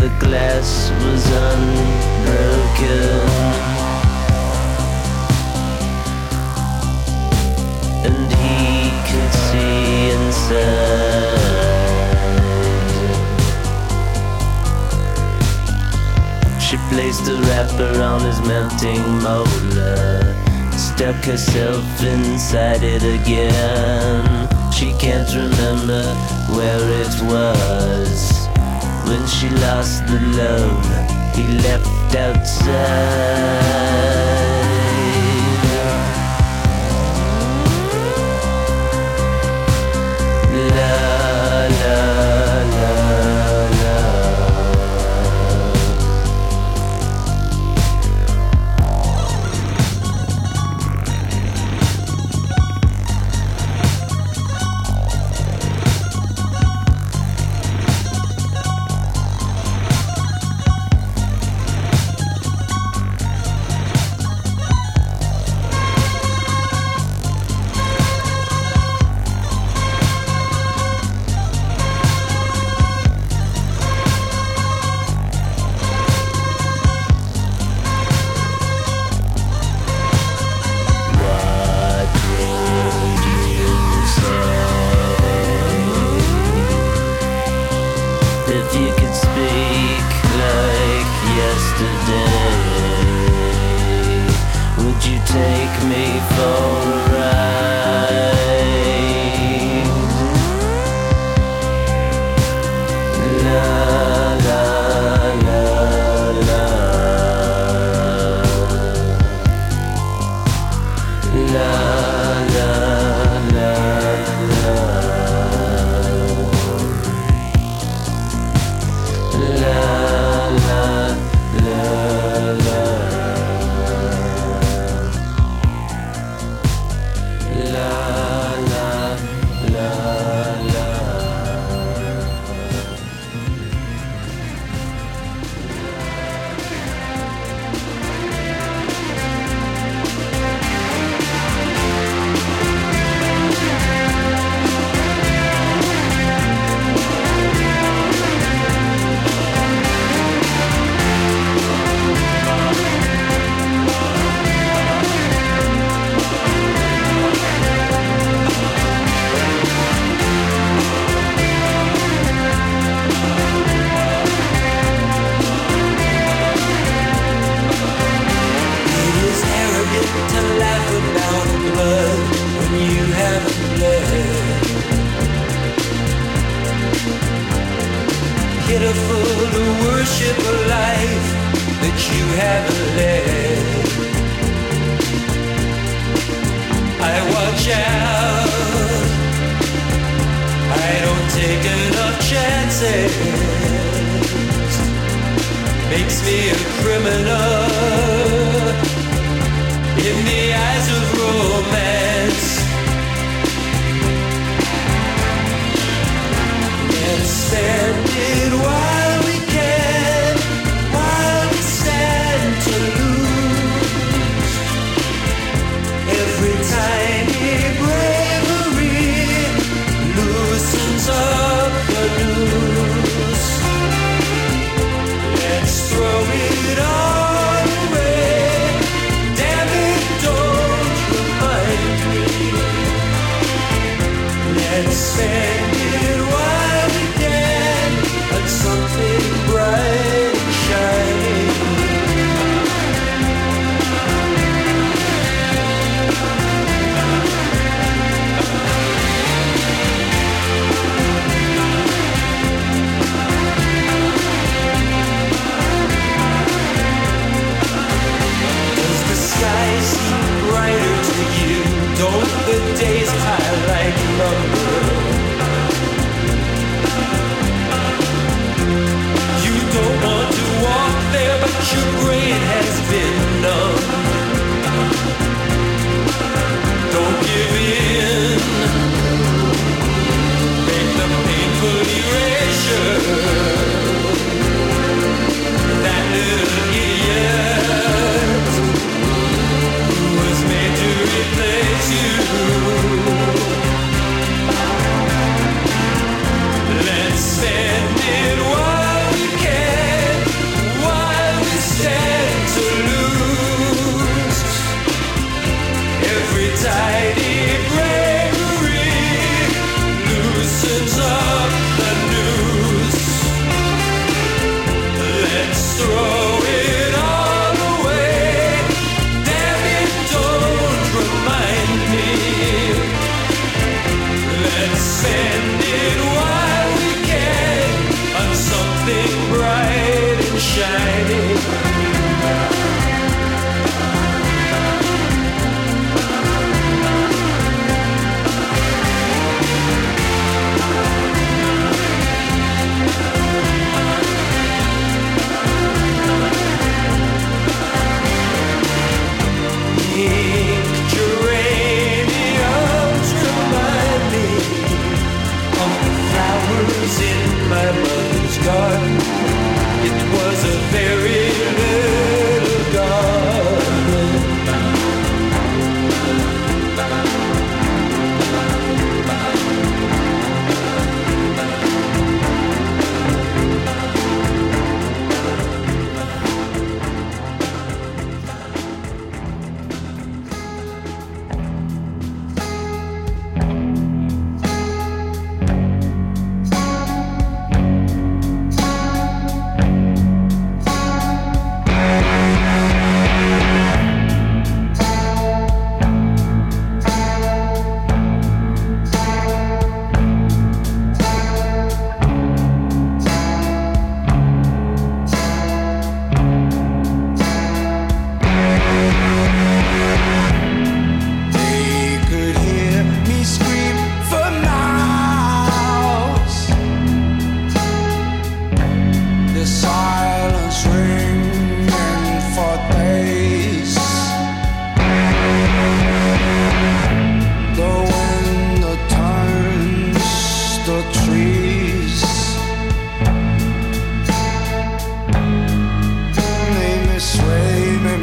the glass was unbroken. And he could see inside. She placed a wrapper on his melting molar. Stuck herself inside it again. She can't remember where it was when she lost the love he left outside.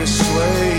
sway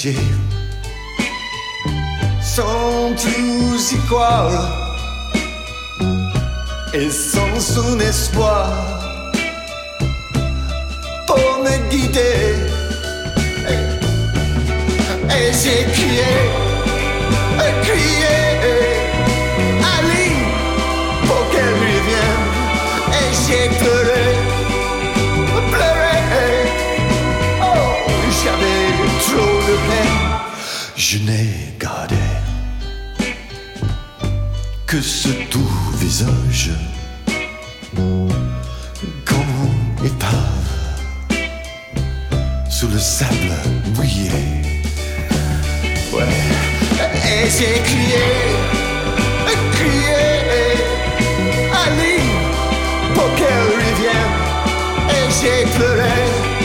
Sans sono tous igual et sans un espoir pour me guider. Et, j'ai crié, crié. Je n'ai gardé que ce doux visage comme épave sous le sable mouillé. Ouais, et j'ai crié, crié, Ali, pour qu'elle revienne, et j'ai pleuré.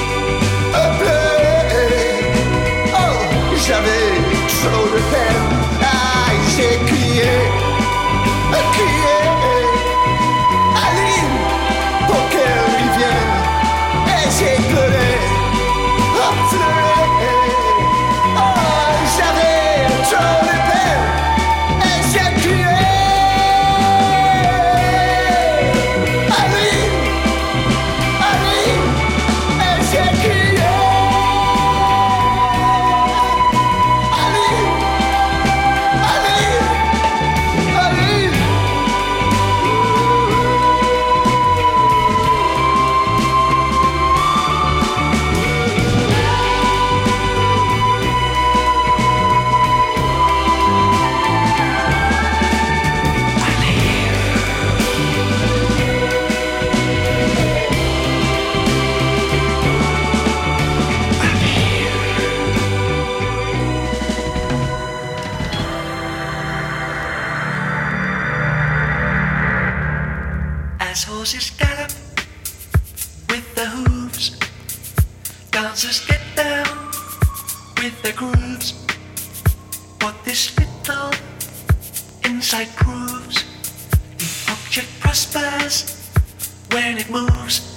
dancers get down with their grooves. What this little insight proves, the object prospers when it moves.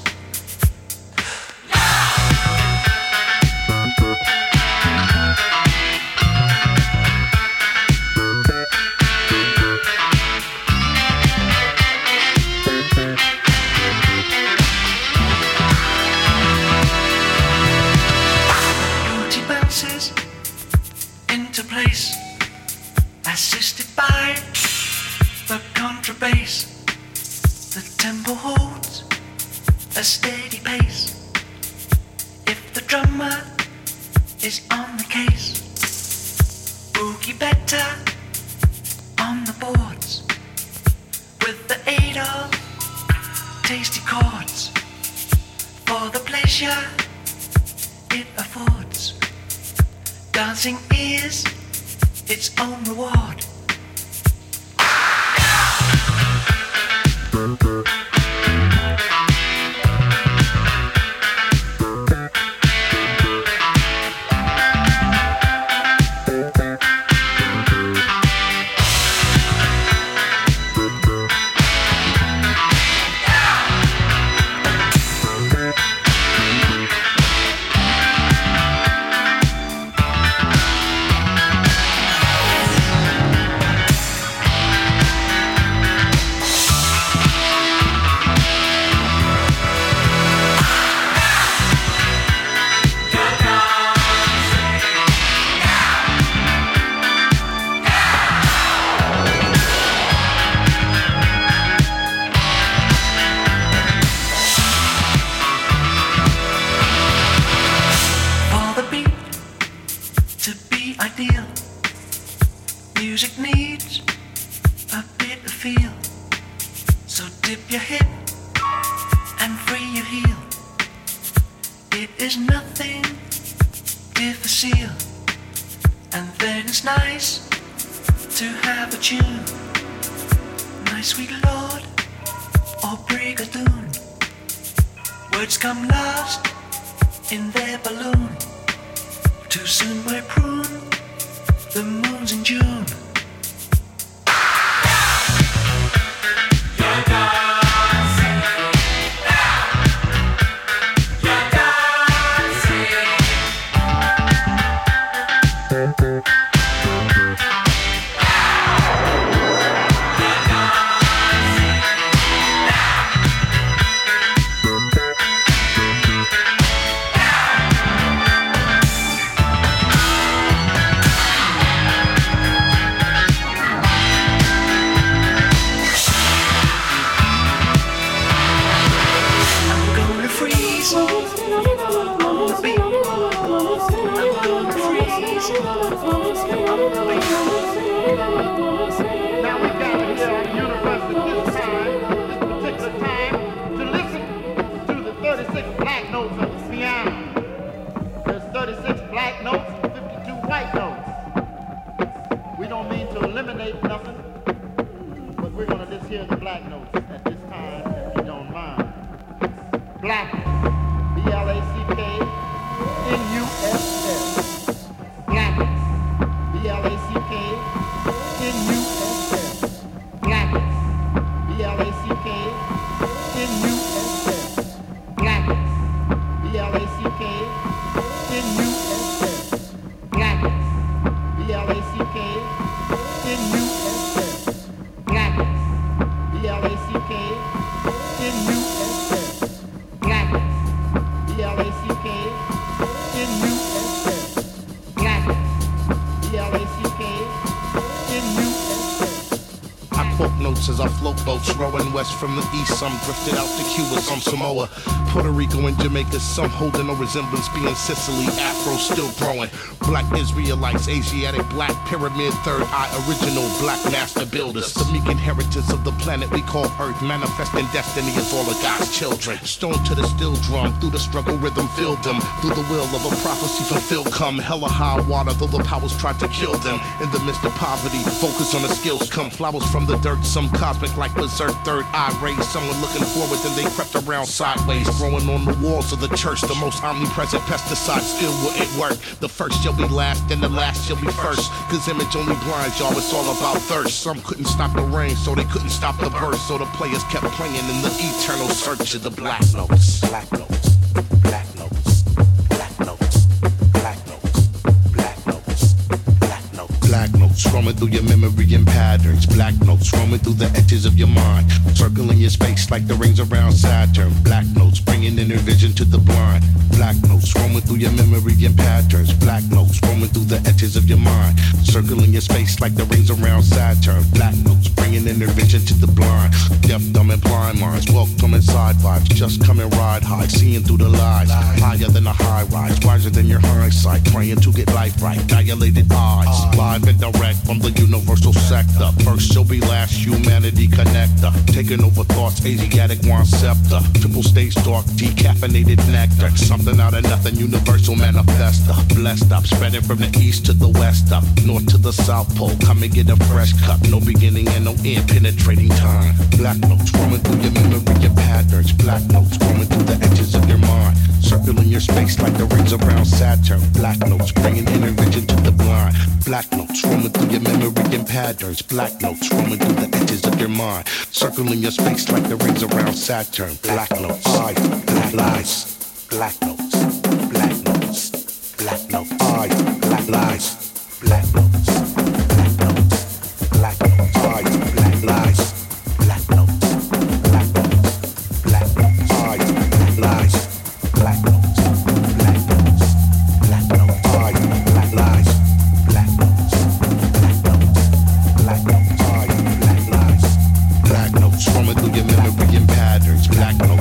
black no from the east, some drifted out to Cuba, some Samoa. Puerto Rico and Jamaica, some holding no resemblance, being Sicily, Afro still growing. Black Israelites, Asiatic, Black Pyramid, Third Eye, original Black Master Builders. The meek inheritance of the planet we call Earth, manifesting destiny as all of God's children. Stone to the steel drum, through the struggle rhythm filled them. Through the will of a prophecy fulfilled, come hella high water, though the powers tried to kill them. In the midst of poverty, focus on the skills, come flowers from the dirt, some cosmic like berserk, third eye rays. Someone looking forward, then they crept around sideways growing on the walls of the church. The most omnipresent pesticide still wouldn't work. The first shall be last, and the last shall be first. Cause image only blinds y'all, it's all about thirst. Some couldn't stop the rain, so they couldn't stop the burst. So the players kept playing in the eternal search of the black notes. Black notes. Notes. Roaming through your memory and patterns. Black notes roaming through the edges of your mind. Circling your space like the rings around Saturn. Black notes bringing inner vision to the blind. Black notes roaming through your memory and patterns. Black notes roaming through the edges of your mind. Circling your space like the rings around Saturn. Black notes bringing inner vision to the blind. Deaf, dumb, and blind minds. Welcome inside vibes. Just come and ride high. Seeing through the lies. Higher than a high rise. Wiser than your hindsight. Praying to get life right. Dilated eyes. Live and direct from the universal sector. First shall be last. Humanity connector. Taking over thoughts, Asiatic one scepter. Triple stage dark, decaffeinated nectar. Something out of nothing, universal manifester. Blessed up, spreading from the east to the west up. North to the south pole, come and get a fresh cup. No beginning and no end, penetrating time. Black notes roaming through your memory your patterns. Black notes roaming through the edges of your mind. Circling your space like the rings around Saturn. Black notes bringing inner vision to the blind. Black notes roaming through your memory and patterns. Black notes roaming through the edges of your mind. Circling your space like the rings around Saturn. Black notes, I, black lies, black notes, black notes, black notes, I, black lies, black notes,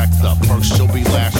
sacked up. First she'll be last,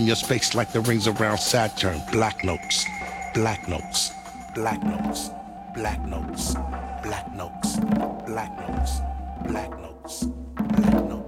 black notes, black notes, black notes, black notes, black notes. Bye.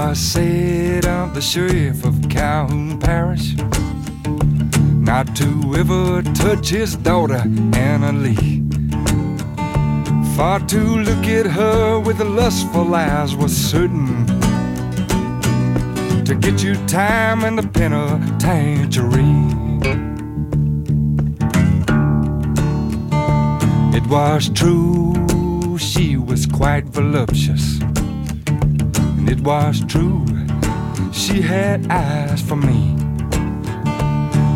It said I'm the sheriff of Calhoun Parish not to ever touch his daughter Anna Lee. For to look at her with lustful eyes was certain to get you time in the penitentiary. It was true, she was quite voluptuous. It was true, she had eyes for me.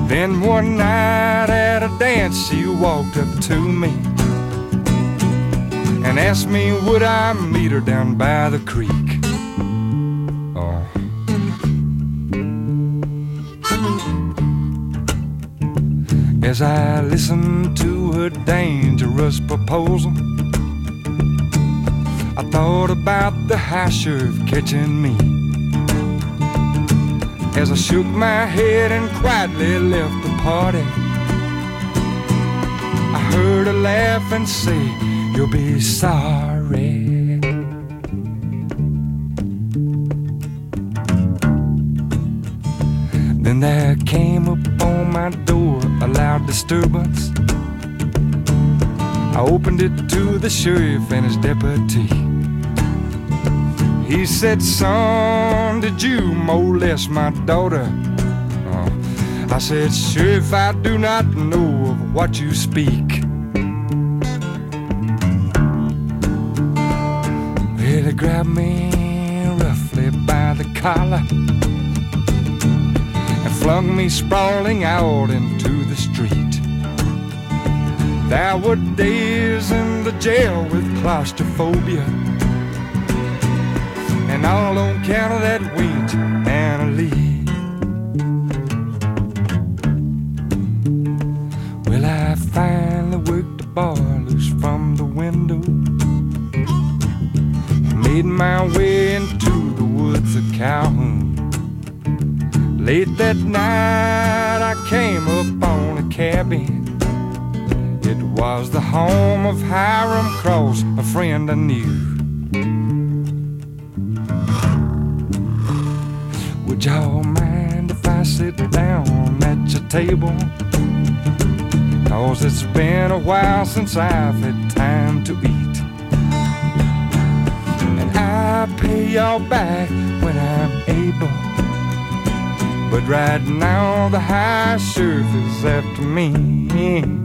Then one night at a dance, she walked up to me and asked me, would I meet her down by the creek? Oh. As I listened to her dangerous proposal, thought about the high sheriff catching me. As I shook my head and quietly left the party, I heard her laugh and say, You'll be sorry. Then there came upon my door a loud disturbance. I opened it to the sheriff and his deputy. He said, Son, did you molest my daughter? Uh, I said, Sure, if I do not know of what you speak. Well, he grabbed me roughly by the collar and flung me sprawling out into the street. There were days in the jail with claustrophobia, and all on account of that weight and a lead. Well, I finally worked the loose from the window, made my way into the woods of Calhoun. Late that night, I came upon a cabin. It was the home of Hiram Cross, a friend I knew. Y'all mind if I sit down at your table? Cause it's been a while since I've had time to eat. And I pay y'all back when I'm able. But right now the high sheriff is after me.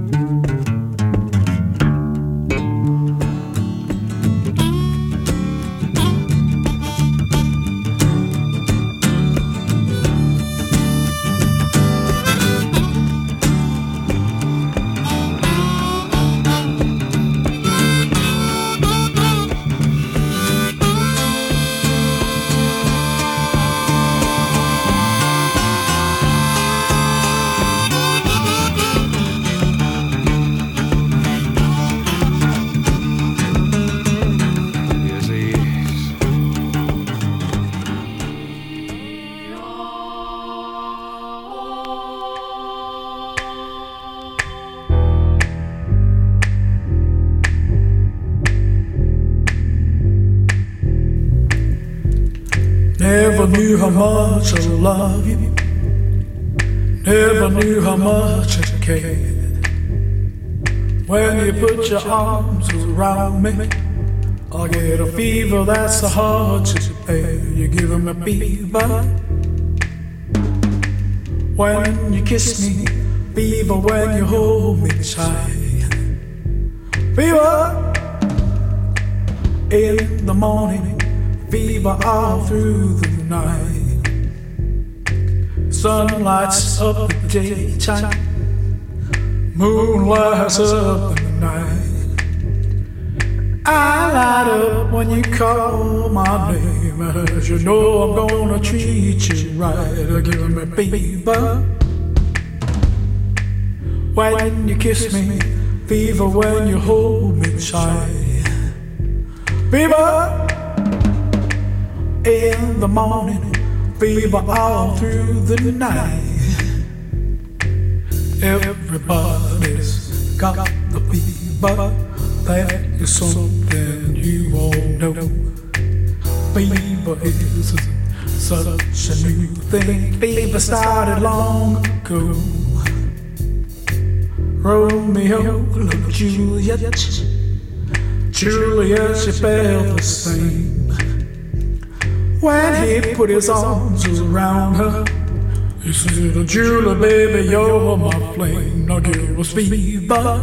How much I love you. Never knew how much I cared. When you put your arms around me, I get a fever that's so hard to bear. You're giving me fever. When you kiss me, fever when you hold me tight. Fever in the morning, fever all through the night. Sun lights up the daytime, moon lights up the night. I light up when you call my name, as you know I'm gonna treat you right. Give me fever when you kiss me, fever when you hold me tight. Fever in the morning, fever all through the night. Everybody's got the fever. That is something you all know. Fever is such a new thing. Fever started long ago. Romeo loved Juliet. Juliet, she felt the same. When he put his arms around her, he said, Julia, baby, you're my flame. Now give us fever.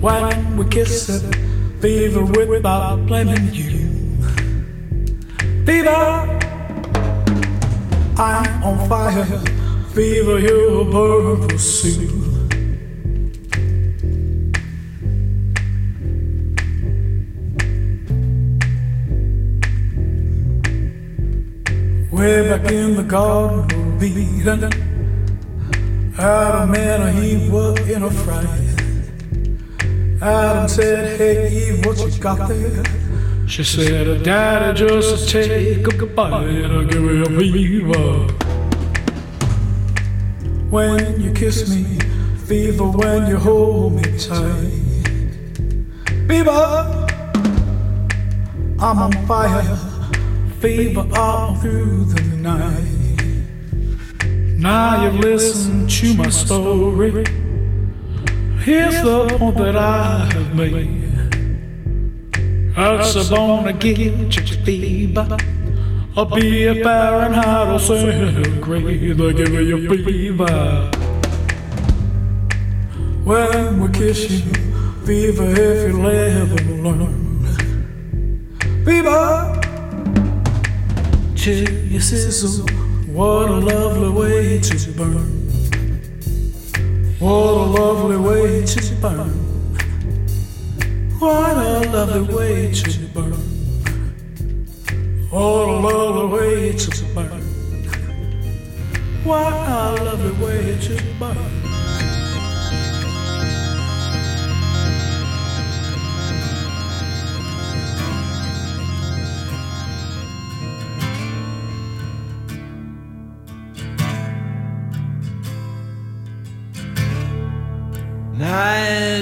When we kiss it, fever without blaming you. Fever, I'm on fire. Fever, you're a burn pursuit. Way back in the garden of Eden, Adam and Eve were in a fright. Adam said, Hey Eve, what you got there? She said, Daddy, just take a bite and I'll give me a fever. When you kiss me, fever when you hold me tight. Fever, I'm on fire, fever all through the night. Now you've listened to my story. Here's the point that I have made. That's a to get you fever. I'll be a Fahrenheit or centigrade. They'll give you fever. When we kiss you, fever if you'll ever learn. Fever, till you sizzle. What a lovely way to burn. What a lovely way to burn. What a lovely way to burn. What a lovely way to burn. What a lovely way to burn.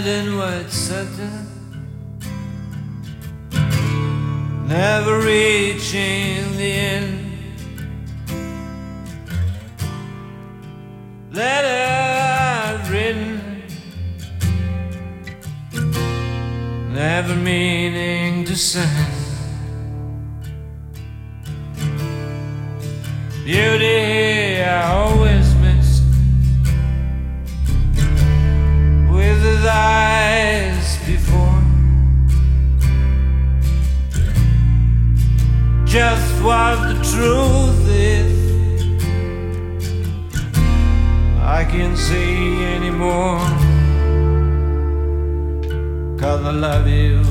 In white satin, never reaching the end. Letter written, never meaning to send. Beauty I always Just what the truth is, I can't see anymore. Cause I love you.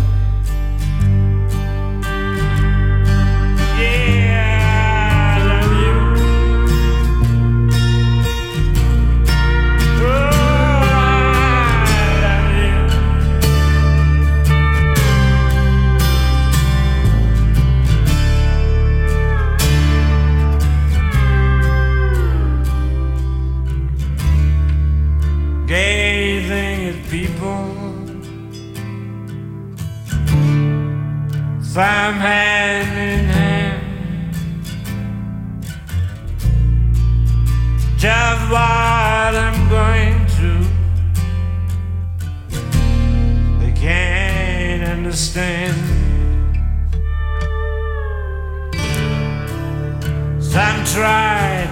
Some hand in hand. Just what I'm going through, they can't understand. Some try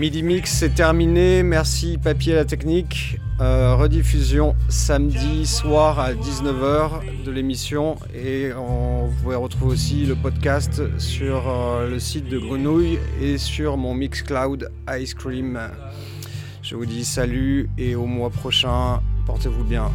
Midi Mix, c'est terminé. Merci Papier à la technique. Euh, rediffusion samedi soir à 19h de l'émission. Et on, vous pouvez retrouver aussi le podcast sur euh, le site de Grenouille et sur mon Mixcloud Ice Cream. Je vous dis salut et au mois prochain. Portez-vous bien.